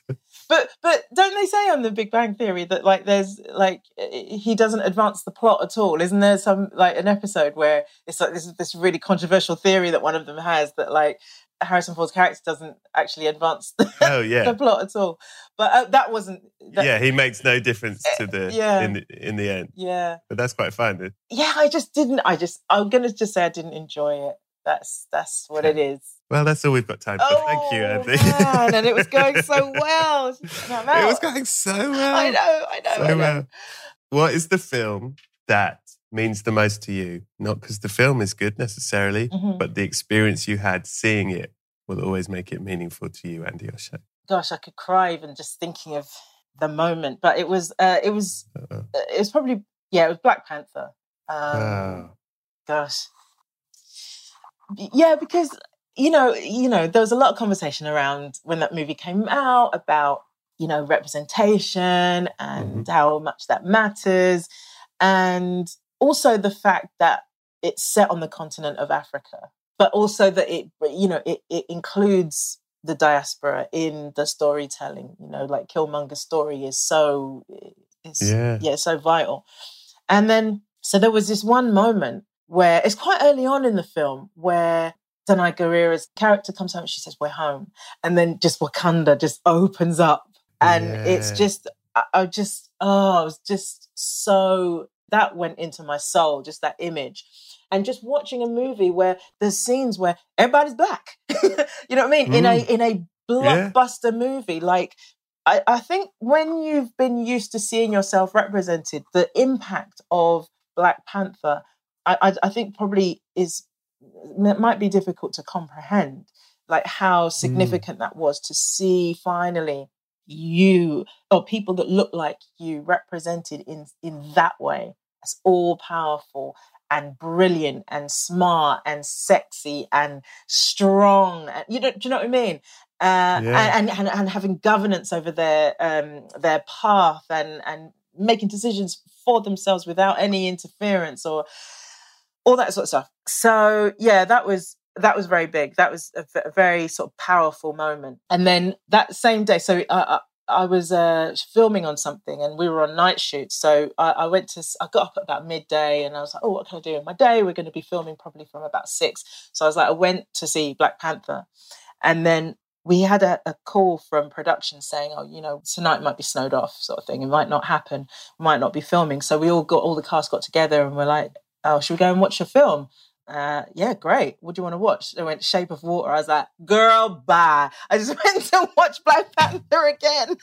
But but don't they say on the Big Bang Theory that like there's like he doesn't advance the plot at all? Isn't there some like an episode where it's like this this really controversial theory that one of them has that like Harrison Ford's character doesn't actually advance the, [LAUGHS] oh, yeah. the plot at all. But uh, that wasn't. That, yeah, he makes no difference to the yeah. in the in the end. Yeah, but that's quite fun. Yeah, I just didn't. I just I'm gonna just say I didn't enjoy it. That's that's what it [LAUGHS] is. Well, that's all we've got time for. Oh, Thank you, oh, Andi. Man, and it was going so [LAUGHS] well. It was going so well. I know. I know. So I know. well. What is the film that means the most to you? Not because the film is good necessarily, mm-hmm. but the experience you had seeing it will always make it meaningful to you, Andi Osho. Gosh, I could cry even just thinking of the moment. But it was, uh, it was, uh-uh. it was probably, yeah, it was Black Panther. Um, oh. Gosh, yeah, because you know, you know, there was a lot of conversation around when that movie came out about you know representation and mm-hmm. how much that matters and also the fact that it's set on the continent of Africa, but also that it, you know, it, it includes the diaspora in the storytelling. You know, like Killmonger's story is so, yeah, yeah, so vital. And then, so there was this one moment where it's quite early on in the film where Danai Gurira's character comes home and she says, We're home. And then just Wakanda just opens up. And yeah. it's just, I, I just, oh, it was just so that went into my soul, just that image. And just watching a movie where there's scenes where everybody's black. [LAUGHS] you know what I mean? Mm. In a in a blockbuster yeah. movie. Like I, I think when you've been used to seeing yourself represented, the impact of Black Panther, I, I think probably is it might be difficult to comprehend like how mm. significant mm. that was to see finally you or people that look like you represented in in that way as all powerful and brilliant and smart and sexy and strong and you know do you know what I mean uh, yeah. and, and and having governance over their um their path and and making decisions for themselves without any interference or all that sort of stuff so yeah that was that was very big. That was a, a, very sort of powerful moment. And then that same day, so uh, uh, I was uh, filming on something and we were on night shoot. So I, I, went to, I got up at about midday and I was like, oh, what can I do in my day? We're going to be filming probably from about six. So I was like, I went to see Black Panther. And then we had a, a call from production saying, oh, you know, tonight might be snowed off, sort of thing. It might not happen, might not be filming. So we all got, all the cast got together and we're like, oh, should we go and watch a film? uh, yeah, great. What do you want to watch? They went Shape of Water. I was like, girl, bye. I just [LAUGHS] went to watch Black Panther again.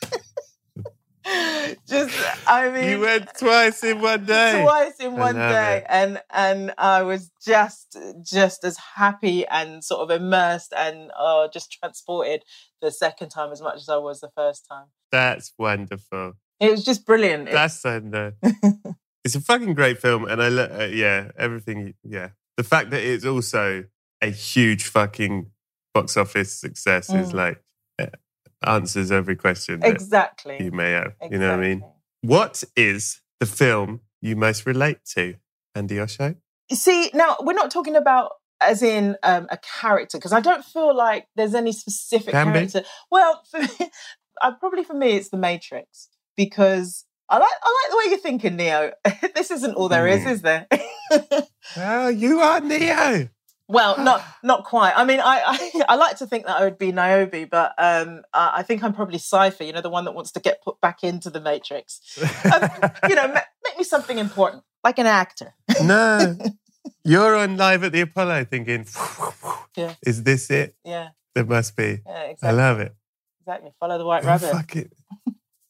[LAUGHS] just, I mean, you went twice in one [LAUGHS] day. Twice in one day, it. and and I was just just as happy and sort of immersed and uh, just transported the second time as much as I was the first time. That's wonderful. It was just brilliant. That's uh, it's a fucking great film, and I uh, yeah everything yeah the fact that it's also a huge fucking box office success mm. is like eh, answers every question exactly you may have. Exactly. You know what I mean? What is the film you most relate to, Andi Osho? See, now we're not talking about as in um, a character because I don't feel like there's any specific Can character. Be. Well, [LAUGHS] for me, uh, probably for me, it's The Matrix because I like I like the way you're thinking, Neo. [LAUGHS] this isn't all there is, mm. is there? well, you are Neo. [LAUGHS] Well, [SIGHS] not not quite. I mean, I, I, [LAUGHS] I like to think that I would be Niobe, but um, I, I think I'm probably Cypher. You know, the one that wants to get put back into the Matrix. Um, you know, make me something important. like an actor. No. You're on live at the Apollo thinking, Yeah. is this it? Yeah, There must be. yeah, exactly. I love it. exactly. Follow the white Oh, rabbit. fuck it.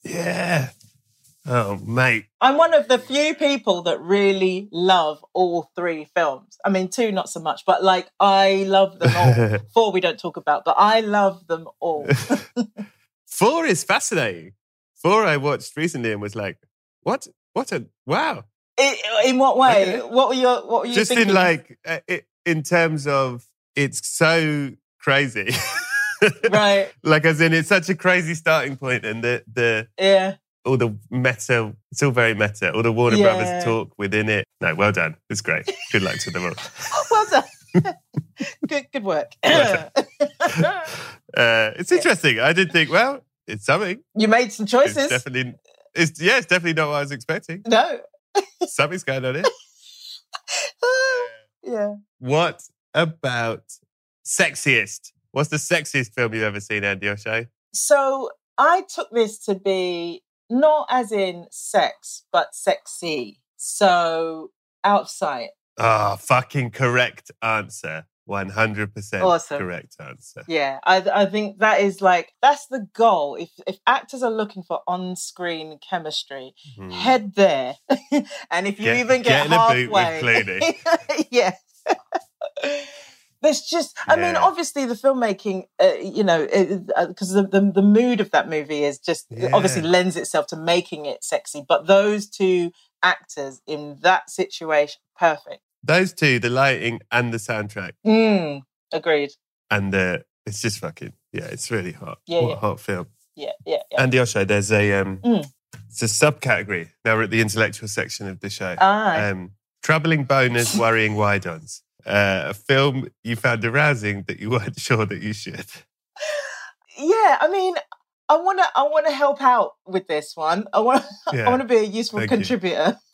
Yeah. Oh, mate. I'm one of the few people that really love all three films. I mean, two not so much, but like I love them all. [LAUGHS] Four we don't talk about, but I love them all. [LAUGHS] Four is fascinating. Four I watched recently and was like, what? What a wow. in, in what way? What were your What were you Just thinking? in like, uh, it, in terms of it's so crazy. [LAUGHS] right? like as in it's such a crazy starting point and the the Yeah. All the meta it's all very meta all the warner Yeah. brothers talk within it no well done it's great good luck to them all [LAUGHS] well done. [LAUGHS] good Good work. [LAUGHS] Uh, it's interesting i did think well it's something you made some it's choices. definitely it's yeah it's definitely not what i was expecting no. something's going on here yeah. what about sexiest what's the sexiest film you've ever seen Andi Osho So I took this to be not as in sex, but sexy. So outside. ah fucking correct answer 100% Awesome. correct answer Yeah, I, I think that is like that's the goal. If if actors are looking for on-screen chemistry, Hmm. head there, [LAUGHS] and if you Get- even get, get in a boot with halfway, Clooney. [LAUGHS] [LAUGHS] yeah. There's just, I mean, obviously the filmmaking, uh, you know, because the, the the mood of that movie is just obviously lends itself to making it sexy. But those two actors in that situation, perfect. those two, the lighting and the soundtrack, Mm, agreed. and the it's just fucking yeah, it's really hot. Yeah, what yeah. a hot film. Yeah, yeah, yeah. Andi Osho, there's a um, Mm. it's a subcategory. Now we're at the intellectual section of the show. Ah, Um, troubling boners, [LAUGHS] worrying wide-ons. Uh, a film you found arousing that you [LAUGHS] weren't sure that you should. yeah. I mean, I want to, I want to help out with this one. I want, [LAUGHS] Yeah. I want to be a useful Thank contributor. [LAUGHS]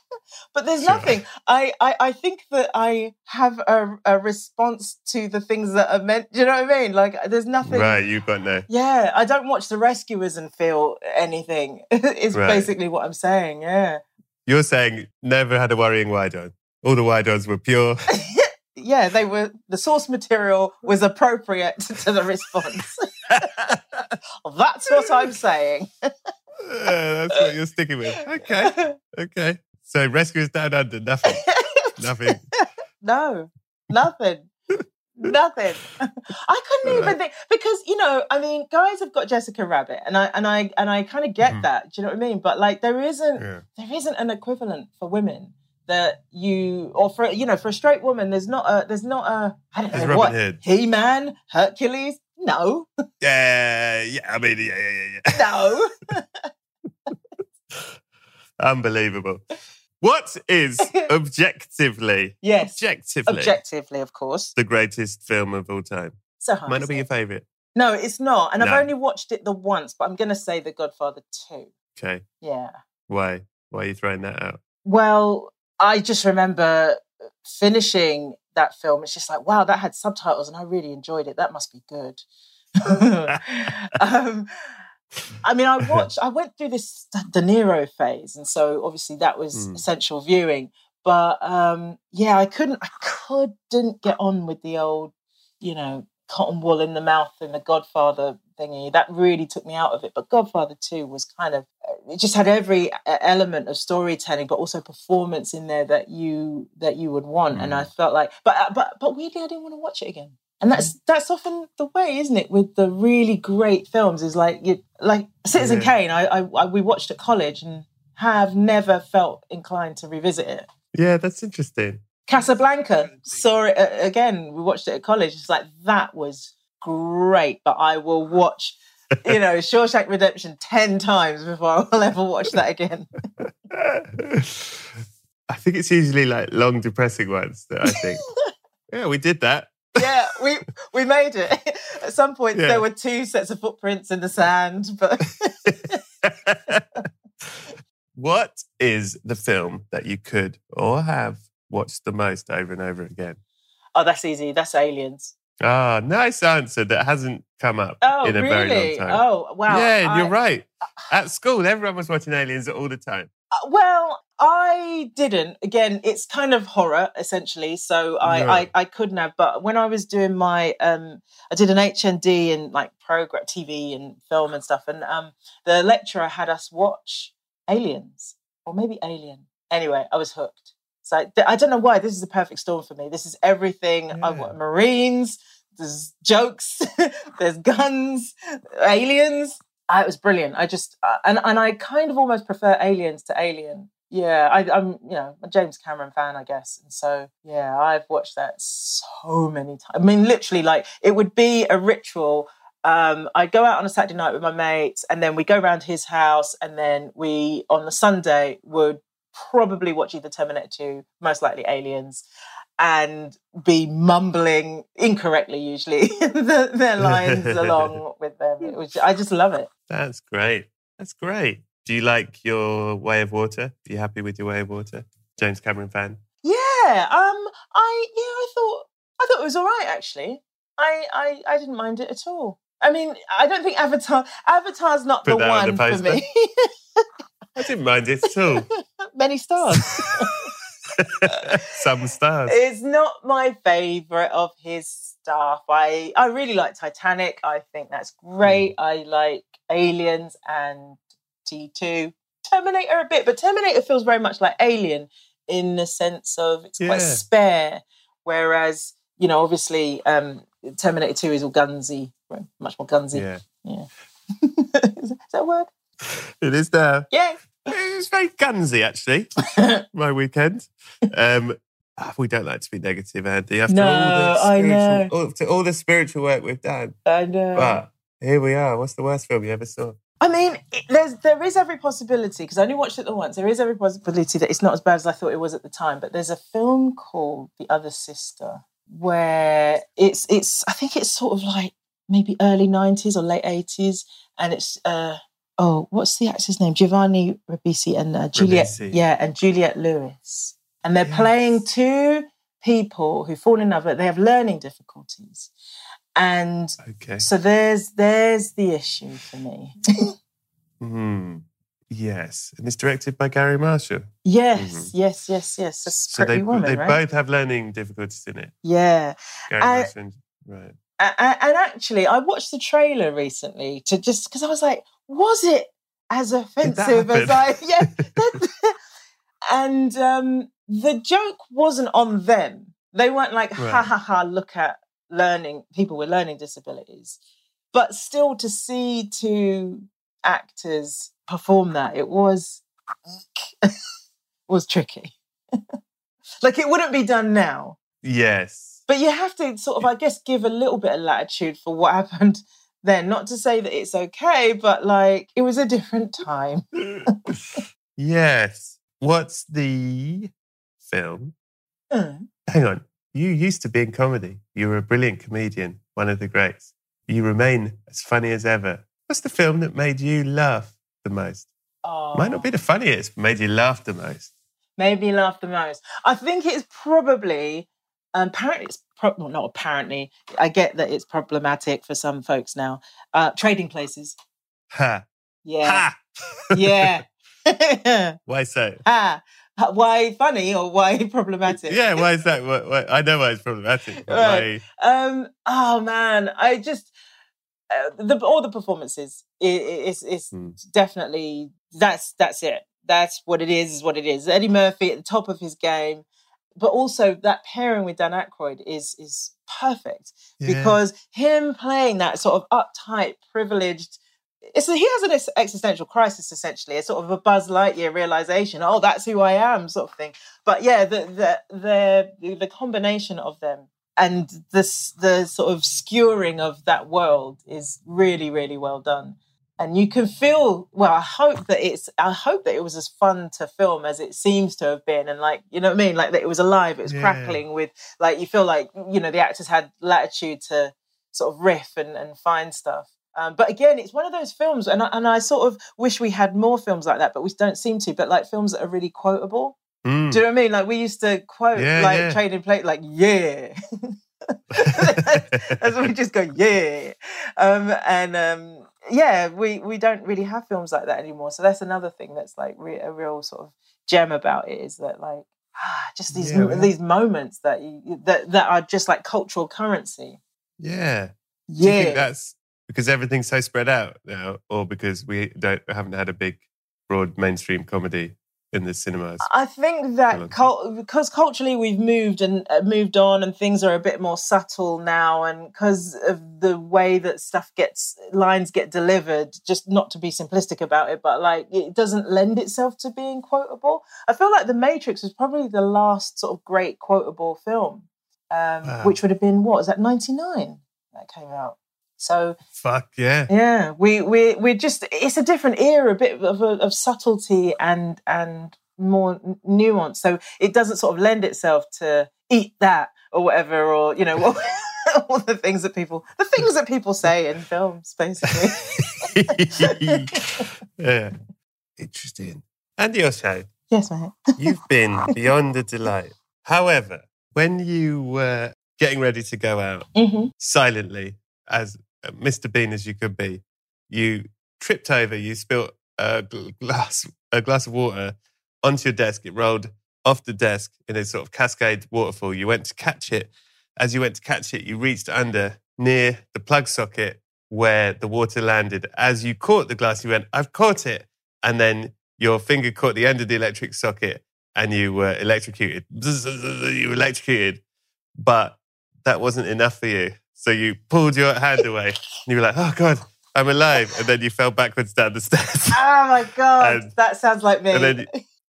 But there's Sure. nothing. I, I, I think that I have a, a response to the things that are meant. Do you know what I mean? Like, there's nothing. Right, you've got no. Yeah, I don't watch The Rescuers and feel anything. it's Right. basically what I'm saying. Yeah. You're saying never had a worrying wide-on. All the wide-ons were pure. Yeah, they were, the source material was appropriate [LAUGHS] to the response. [LAUGHS] That's what I'm saying. Uh, that's what you're sticking with. Okay, okay. So rescuers down under, nothing, nothing. [LAUGHS] no, nothing. Nothing. I couldn't even think because you know, I mean, guys have got Jessica Rabbit, and I and I and I kind of get Mhm. that. Do you know what I mean? But like, there isn't Yeah. there isn't an equivalent for women that you or for you know for a straight woman. There's not a there's not a I don't know what He Man Hercules. No, Yeah, yeah. I mean, yeah, yeah, yeah, yeah. no. [LAUGHS] Unbelievable. What is [LAUGHS] objectively, yes, objectively, objectively, of course. the greatest film of all time? So. Might not be your favourite. No, it's not. And No. I've only watched it the once, but I'm going to say The Godfather 2. Okay. Yeah. Why? Why are you throwing that out? Well, I just remember finishing that film. It's just like, wow, that had subtitles and I really enjoyed it. That must be good. [LAUGHS] [LAUGHS] um, I mean, I [LAUGHS] watched, I went through this De Niro phase. And so obviously that was Mm. essential viewing. But um, yeah, I couldn't, I couldn't get on with the old, you know, cotton wool in the mouth and the Godfather thingy. That really took me out of it. But Godfather 2 was kind of, it just had every element of storytelling, but also performance in there that you that you would want. And I felt like, but uh, but but weirdly, I didn't want to watch it again. And that's that's often the way, isn't it? With the really great films, is like you like Citizen Yeah. Kane. I, I, I we watched at college and have never felt inclined to revisit it. Yeah, that's interesting. Casablanca saw it uh, again. We watched it at college. It's like that was great, but I will watch, you know, [LAUGHS] Shawshank Redemption ten times before I will ever watch that again. [LAUGHS] I think it's usually like long, depressing ones that I think, [LAUGHS] yeah, we did that. yeah, we we made it. At some point, Yeah. there were two sets of footprints in the sand, but what is the film that you could or have watched the most over and over again? oh, that's easy. That's Aliens. Ah, nice answer that hasn't come up Oh, in a very long time. Oh, wow. yeah, and you're right. At school, everyone was watching Aliens all the time. Uh, Well, I didn't. Again, it's kind of horror essentially. So I, Yeah. I, I couldn't have. But when I was doing my, um, I did an HND in like program TV and film and stuff, and um, the lecturer had us watch Aliens or maybe Alien. Anyway, I was hooked. So I, I don't know why. This is the perfect storm for me. This is everything. I want Marines. There's jokes. [LAUGHS] there's guns. Aliens. Uh, it was brilliant. I just uh, and and I kind of almost prefer Aliens to Alien. Yeah, I, I'm you know a James Cameron fan, I guess, and so yeah, I've watched that so many times. I mean, literally, like it would be a ritual. Um, I'd go out on a Saturday night with my mates, and then we go around his house, and then we on the Sunday would probably watch either Terminator 2, most likely Aliens, and be mumbling incorrectly usually [LAUGHS] the, their lines along [LAUGHS] with them. Was, I just love it. That's great. That's great. Do you like your Way of Water? Are you happy with your Way of Water? James Cameron fan? Yeah, um, I yeah, I thought I thought it was all right actually. I I, I didn't mind it at all. I mean, I don't think Avatar Avatar's not Put the one the for me. [LAUGHS] I didn't mind it at all. [LAUGHS] Many stars. [LAUGHS] Some stars. It's not my favorite of his stuff. I I really like Titanic. I think that's great. Hmm. I like Aliens and T2. Terminator a bit, but Terminator feels very much like Alien in the sense of it's quite spare. Whereas, you know, obviously um Terminator 2 is all gunsy, much more gunsy. Yeah. Yeah. [LAUGHS] is that a word? [LAUGHS] It is there. Yeah. It's very gunsy, actually. [LAUGHS] My weekend. Um, ah, we don't like to be negative, Andi. After No, all the I spiritual, know. All, to all the spiritual work we've done, I know. but here we are. What's the worst film you ever saw? I mean, it- there's there is every possibility because I only watched it the once. There is every possibility that it's not as bad as I thought it was at the time. But there's a film called The Other Sister where it's it's I think it's sort of like maybe early '90s or late '80s, and it's uh oh what's the actor's name? Giovanni Ribisi and uh, Juliet Ribisi. yeah and Juliette Lewis, and they're Yes. playing two people who fall in love, but they have learning difficulties, and Okay. so there's there's the issue for me. Hmm. Yes, and it's directed by Garry Marshall. yes, yes, yes, yes. That's So pretty they woman, they right? both have learning difficulties in it. Yeah, Garry I- Marshall, right? A- a- and actually, I watched the trailer recently to just because I was like, was it as offensive as I? [LAUGHS] Yeah, [LAUGHS] that- and um, the joke wasn't on them. They weren't like, ha ha ha, look at learning people with learning disabilities. But still, to see two actors perform that, it was [LAUGHS] was tricky. like it wouldn't be done now. Yes. But you have to sort of, I guess, give a little bit of latitude for what happened then. Not to say that it's okay, but like it was a different time. yes. What's the film? Mm. Hang on. You used to be in comedy. You were a brilliant comedian, one of the greats. You remain as funny as ever. What's the film that made you laugh the most? Oh, Might not be the funniest, but made you laugh the most. made me laugh the most. I think it's probably, um, apparently, it's pro- well, not apparently. I get that it's problematic for some folks now. Uh, trading places. Ha. Yeah. Ha. Yeah. [LAUGHS] Why so? ha. Why funny or why [LAUGHS] problematic? Yeah, why is that? Why, why, I know why it's problematic. Right. why? Um. Oh man, I just uh, the all the performances. It, it's it's Hmm. definitely that's that's it. That's what it is. Is what it is. Eddie Murphy at the top of his game, but also that pairing with Dan Aykroyd is is perfect Yeah. because him playing that sort of uptight, privileged. It's he has an existential crisis essentially, a sort of a Buzz Lightyear realization. Oh, that's who I am, sort of thing. But yeah, the the the the combination of them and this the sort of skewering of that world is really really well done and you can feel well i hope that it's i hope that it was as fun to film as it seems to have been and like you know what i mean like that it was alive it was Yeah. crackling with like you feel like you know the actors had latitude to sort of riff and, and find stuff um, but again it's one of those films and I, and I sort of wish we had more films like that but we don't seem to but like films that are really quotable Mm. do you know what I mean? Like we used to quote Yeah, like yeah. trading plate, like yeah. [LAUGHS] [LAUGHS] What we just go yeah, um, and um, yeah, we we don't really have films like that anymore. So that's another thing that's like re- a real sort of gem about it is that like ah, just these Yeah, these moments that you that that are just like cultural currency. Yeah. Do you Yeah. think that's because everything's so spread out now, or because we don't haven't had a big, broad mainstream comedy in the cinemas? I think that cul- because culturally we've moved and uh, moved on, and things are a bit more subtle now, and because of the way that stuff gets lines get delivered, just not to be simplistic about it, but like it doesn't lend itself to being quotable. I feel like The Matrix was probably the last sort of great quotable film, um, Wow. which would have been what was that ninety nine that came out. So Fuck yeah. yeah, we we we're just it's a different era, a bit of of, of subtlety and and more nuance. So it doesn't sort of lend itself to eat that or whatever, or you know, what, [LAUGHS] all the things that people the things that people say in films, basically. [LAUGHS] yeah. Interesting. And your show, yes, mate. you've been [LAUGHS] beyond a delight. However, when you were getting ready to go out hmm silently, as Mr. Bean as you could be, you tripped over, you spilled a glass, a glass of water onto your desk. It rolled off the desk in a sort of cascade waterfall. You went to catch it. As you went to catch it, you reached under near the plug socket where the water landed. As you caught the glass, you went, I've caught it. And then your finger caught the end of the electric socket and you were electrocuted. [LAUGHS] You were electrocuted. But that wasn't enough for you. So you pulled your hand away and you were like, oh God, I'm alive. And then you fell backwards down the [LAUGHS] stairs. Oh my god, And- that sounds like me. and then-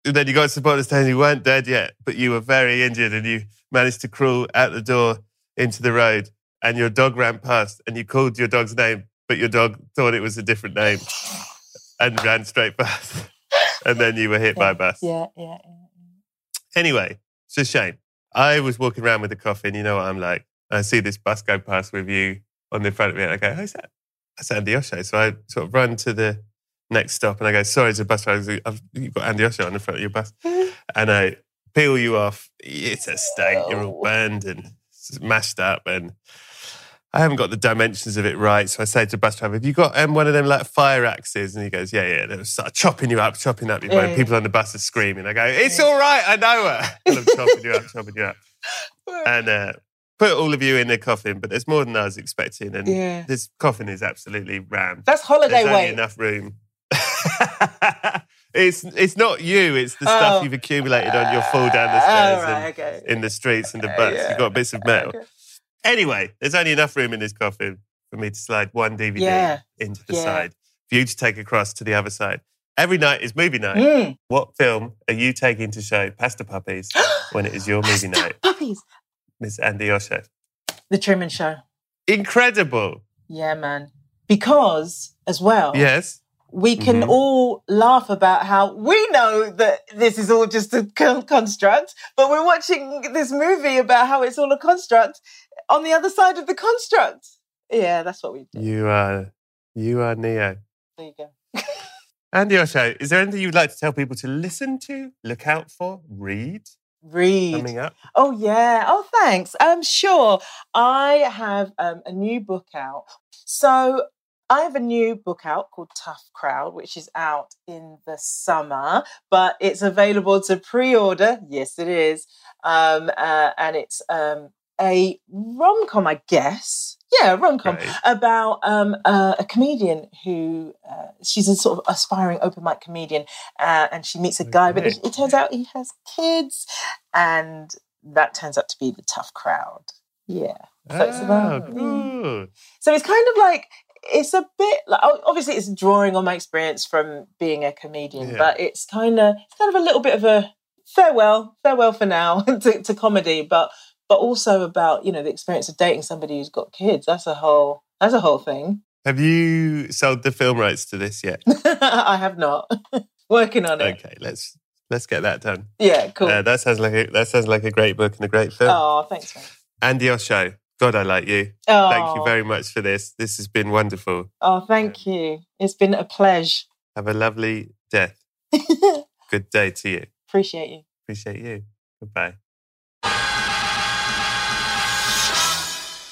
And then you got to the bottom of the stairs and you weren't dead yet, but you were very injured and you managed to crawl out the door into the road and your dog ran past and you called your dog's name, but your dog thought it was a different name and ran straight past. And then you were hit by a bus. yeah, yeah, yeah. Anyway, it's a shame. I was walking around with a coffin. You know what I'm like. I see this bus go past with you on the front of it. And I go, who's that? That's Andi Osho. So I sort of run to the next stop and I go, sorry, it's a bus driver. I've, you've got Andi Osho on the front of your bus. [LAUGHS] And I peel you off. It's a state. You're all burned and mashed up. And I haven't got the dimensions of it right. So I say to the bus driver, have you got um, one of them like fire axes? And he goes, yeah, yeah. And they start chopping you up, chopping up. Yeah, yeah. People on the bus are screaming. I go, it's all right. I know her. And I'm chopping you up, chopping you up. [LAUGHS] And uh, put all of you in the coffin. But there's more than I was expecting. And Yeah. this coffin is absolutely rammed. That's holiday There's only weight. enough room. [LAUGHS] it's it's not you. It's the stuff Oh. you've accumulated on your fall down the Oh, stairs right, and okay. in the streets and the Uh, bus. yeah. You've got bits of metal. Okay. Anyway, there's only enough room in this coffin for me to slide one DVD Yeah. into the Yeah. side for you to take across to the other side. Every night is movie night. Mm. What film are you taking to show Pasta Puppies [GASPS] when it is your movie night, Puppies. Miss Andi Osho? The Truman Show. Incredible. Yeah, man. Because as well, Yes. we can Mhm. all laugh about how we know that this is all just a construct, but we're watching this movie about how it's all a construct on the other side of the construct. Yeah, that's what we do. You are you are Neo. There you go. [LAUGHS] Andi Osho, is there anything you'd like to tell people to listen to, look out for, read Read. coming up? Oh yeah. Oh thanks. Um sure. I have um, a new book out. So I have a new book out called Tough Crowd, which is out in the summer, but it's available to pre-order. Yes, it is. Um, uh, and it's um, a rom-com, I guess. Yeah, rom-com Great. about um, uh, a comedian who uh, she's a sort of aspiring open mic comedian, uh, and she meets a guy, but it, it turns out he has kids, and that turns out to be the tough crowd. Yeah. So it's Oh, about- good. So it's kind of like it's a bit like obviously it's drawing on my experience from being a comedian, Yeah. but it's kind of it's kind of a little bit of a farewell, farewell for now [LAUGHS] to, to comedy, but but also about you know the experience of dating somebody who's got kids. That's a whole that's a whole thing. Have you sold the film rights to this yet? [LAUGHS] I have not [LAUGHS] working on it. Okay, let's let's get that done. Yeah, cool. Uh, that sounds like a, that sounds like a great book and a great film. oh, thanks, man. Andi Osho, God, I like you. Oh, Thank you very much for this. This has been wonderful. Oh, thank you. It's been a pleasure. Have a lovely death. [LAUGHS] Good day to you. Appreciate you. Appreciate you. Goodbye.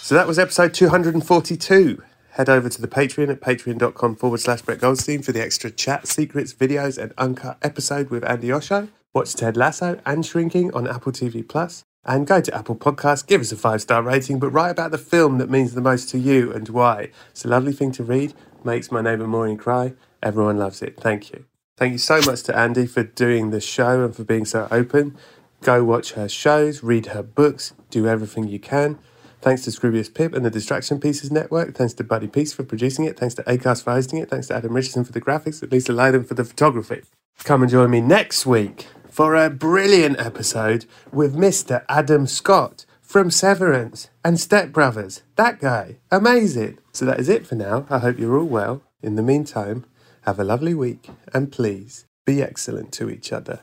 So that was episode 242. Head over to the Patreon at patreon.com forward slash Brett Goldstein for the extra chat, secrets, videos, and uncut episode with Andi Osho. Watch Ted Lasso and Shrinking on Apple TV Plus. And go to Apple Podcasts, give us a five star rating, but write about the film that means the most to you and why. It's a lovely thing to read, makes my neighbour Maureen cry. Everyone loves it. Thank you. Thank you so much to Andi for doing the show and for being so open. Go watch her shows, read her books, do everything you can. Thanks to Scroobius Pip and the Distraction Pieces Network. Thanks to Buddy Peace for producing it. Thanks to Acast for hosting it. Thanks to Adam Richardson for the graphics. At Lisa Lytham for the photography. Come and join me next week for a brilliant episode with Mr. Adam Scott from Severance and Step Brothers. That guy. Amazing. So that is it for now. I hope you're all well. In the meantime, have a lovely week and please be excellent to each other.